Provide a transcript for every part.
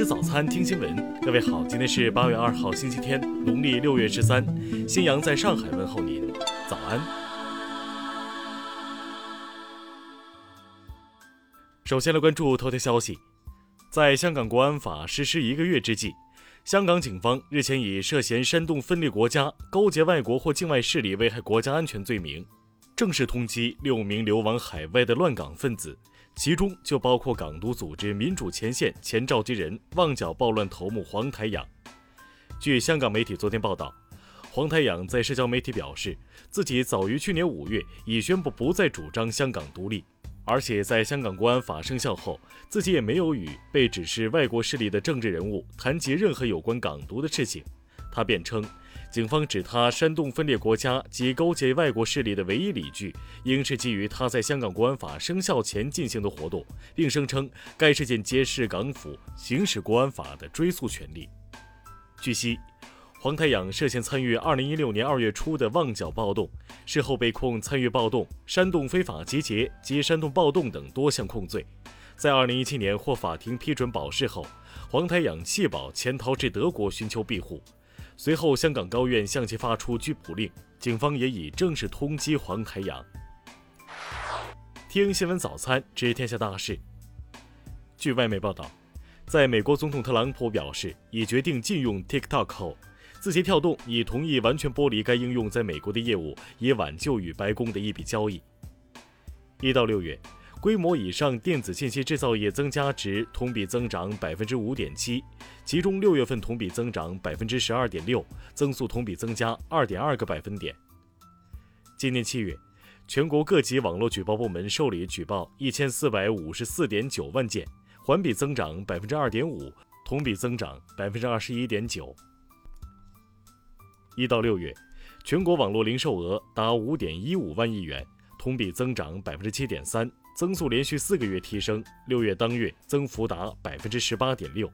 吃早餐，听新闻。各位好，今天是八月二号，星期天，农历六月十三。新阳在上海问候您，早安。首先来关注头条消息，在香港国安法实施一个月之际，香港警方日前以涉嫌煽动分裂国家、勾结外国或境外势力危害国家安全罪名，正式通缉六名流亡海外的乱港分子。其中就包括港独组织民主前线前召集人、旺角暴乱头目黄台仰。据香港媒体昨天报道，黄台仰在社交媒体表示，自己早于去年五月已宣布不再主张香港独立，而且在香港国安法生效后，自己也没有与被指是外国势力的政治人物谈及任何有关港独的事情。他辩称。警方指他煽动分裂国家及勾结外国势力的唯一理据，应是基于他在香港国安法生效前进行的活动，并声称该事件揭示港府行使国安法的追诉权利。据悉，黄太仰涉嫌参与2016年2月初的旺角暴动，事后被控参与暴动、煽动非法集结及煽动暴动等多项控罪。在2017年获法庭批准保释后，黄太仰弃保潜逃至德国寻求庇护。随后，香港高院向其发出拘捕令，警方也已正式通缉黄凯阳。听新闻早餐知天下大事。据外媒报道，在美国总统特朗普表示已决定禁用 TikTok 后，字节跳动已同意完全剥离该应用在美国的业务，以挽救与白宫的一笔交易。一到六月。规模以上电子信息制造业增加值同比增长百分之五点七，其中六月份同比增长百分之十二点六，增速同比增加二点二个百分点。今年七月，全国各级网络举报部门受理举报一千四百五十四点九万件，环比增长百分之二点五，同比增长百分之二十一点九。一到六月，全国网络零售额达五点一五万亿元，同比增长百分之七点三。增速连续四个月提升，六月当月增幅达百分之十八点六。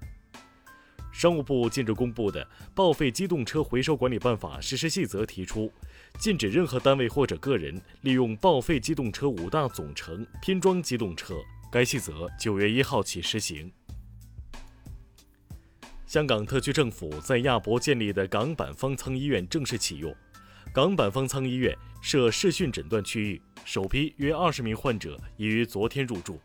商务部近日公布的《报废机动车回收管理办法实施细则》提出，禁止任何单位或者个人利用报废机动车五大总成拼装机动车。该细则九月一号起施行。香港特区政府在亚博建立的港版方舱医院正式启用。港版方舱医院设视讯诊断区域。首批约二十名患者已于昨天入住。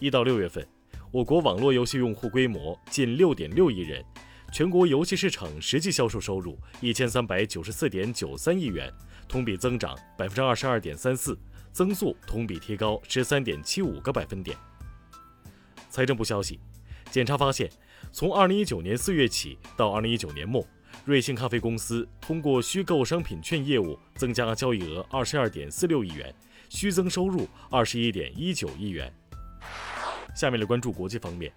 一到六月份，我国网络游戏用户规模近六点六亿人，全国游戏市场实际销售收入一千三百九十四点九三亿元，同比增长百分之二十二点三四，增速同比提高十三点七五个百分点。财政部消息，检查发现，从二零一九年四月起到二零一九年末。瑞幸咖啡公司通过虚构商品券业务增加交易额二十二点四六亿元，虚增收入二十一点一九亿元。下面来关注国际方面，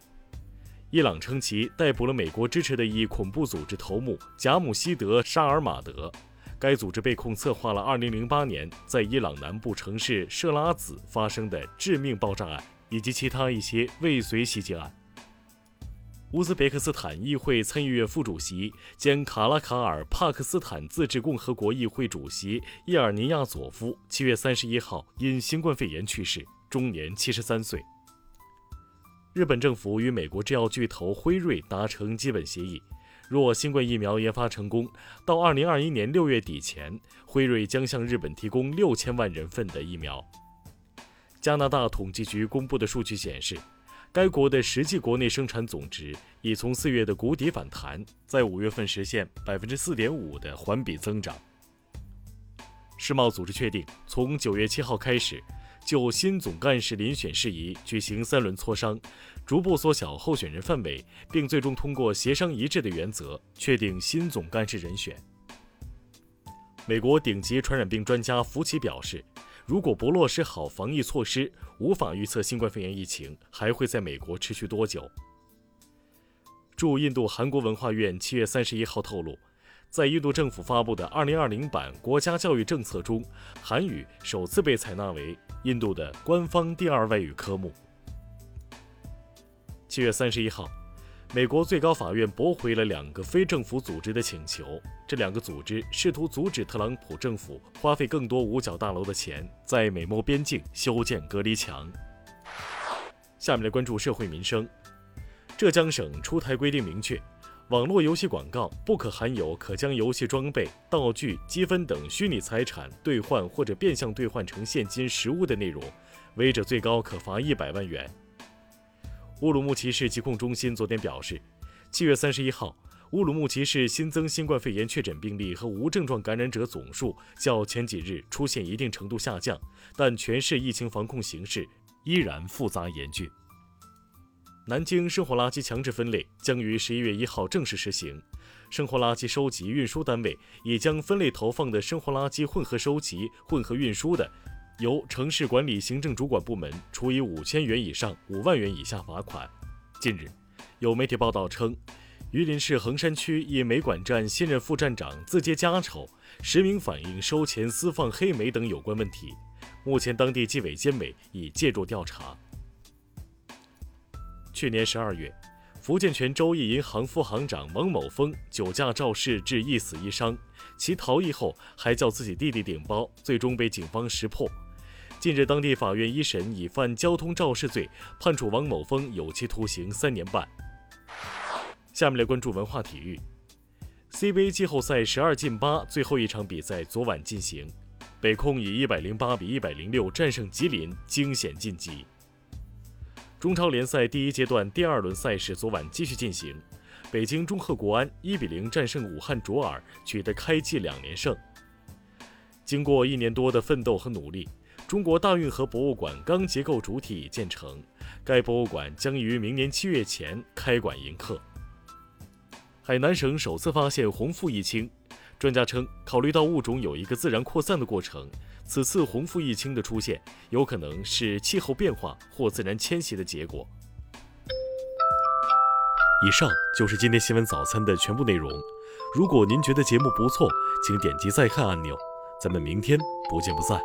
伊朗称其逮捕了美国支持的一恐怖组织头目贾姆希德·沙尔马德。该组织被控策划了二零零八年在伊朗南部城市设拉子发生的致命爆炸案，以及其他一些未遂袭击案。乌兹别克斯坦议会参议院副主席兼卡拉卡尔帕克斯坦自治共和国议会主席叶尔尼亚佐夫七月三十一号因新冠肺炎去世，终年七十三岁。日本政府与美国制药巨头辉瑞达成基本协议，若新冠疫苗研发成功，到二零二一年六月底前，辉瑞将向日本提供六千万人份的疫苗。加拿大统计局公布的数据显示。该国的实际国内生产总值已从四月的谷底反弹，在五月份实现百分之四点五的环比增长。世贸组织确定，从九月七号开始，就新总干事遴选事宜举行三轮磋商，逐步缩小候选人范围，并最终通过协商一致的原则，确定新总干事人选。美国顶级传染病专家福奇表示。如果不落实好防疫措施，无法预测新冠肺炎疫情还会在美国持续多久。驻印度韩国文化院七月三十一号透露，在印度政府发布的二零二零版国家教育政策中，韩语首次被采纳为印度的官方第二外语科目。七月三十一号。美国最高法院驳回了两个非政府组织的请求。这两个组织试图阻止特朗普政府花费更多五角大楼的钱，在美墨边境修建隔离墙。下面来关注社会民生。浙江省出台规定明确，网络游戏广告不可含有可将游戏装备、道具、积分等虚拟财产兑换或者变相兑换成现金实物的内容，违者最高可罚一百万元。乌鲁木齐市疾控中心昨天表示，七月三十一号，乌鲁木齐市新增新冠肺炎确诊病例和无症状感染者总数较前几日出现一定程度下降，但全市疫情防控形势依然复杂严峻。南京生活垃圾强制分类将于十一月一号正式实行。生活垃圾收集运输单位已将分类投放的生活垃圾混合收集、混合运输的，由城市管理行政主管部门处以五千元以上五万元以下罚款。近日，有媒体报道称，榆林市横山区一煤管站现任副站长自揭家丑，实名反映收钱私放黑煤等有关问题。目前，当地纪委监委已介入调查。去年十二月，福建泉州一银行副行长王某峰酒驾肇事致一死一伤，其逃逸后还叫自己弟弟顶包，最终被警方识破。近日，当地法院一审以犯交通肇事罪，判处王某峰有期徒刑三年半。下面来关注文化体育，CBA 季后赛十二进八最后一场比赛昨晚进行，北控以一百零八比一百零六战胜吉林，惊险晋级。中超联赛第一阶段第二轮赛事昨晚继续进行，北京中赫国安一比零战胜武汉卓尔，取得开季两连胜。经过一年多的奋斗和努力，中国大运河博物馆钢结构主体已建成，该博物馆将于明年七月前开馆迎客。海南省首次发现红腹异青，专家称，考虑到物种有一个自然扩散的过程。此次红腹异青的出现，有可能是气候变化或自然迁徙的结果。以上就是今天新闻早餐的全部内容。如果您觉得节目不错，请点击再看按钮。咱们明天不见不散。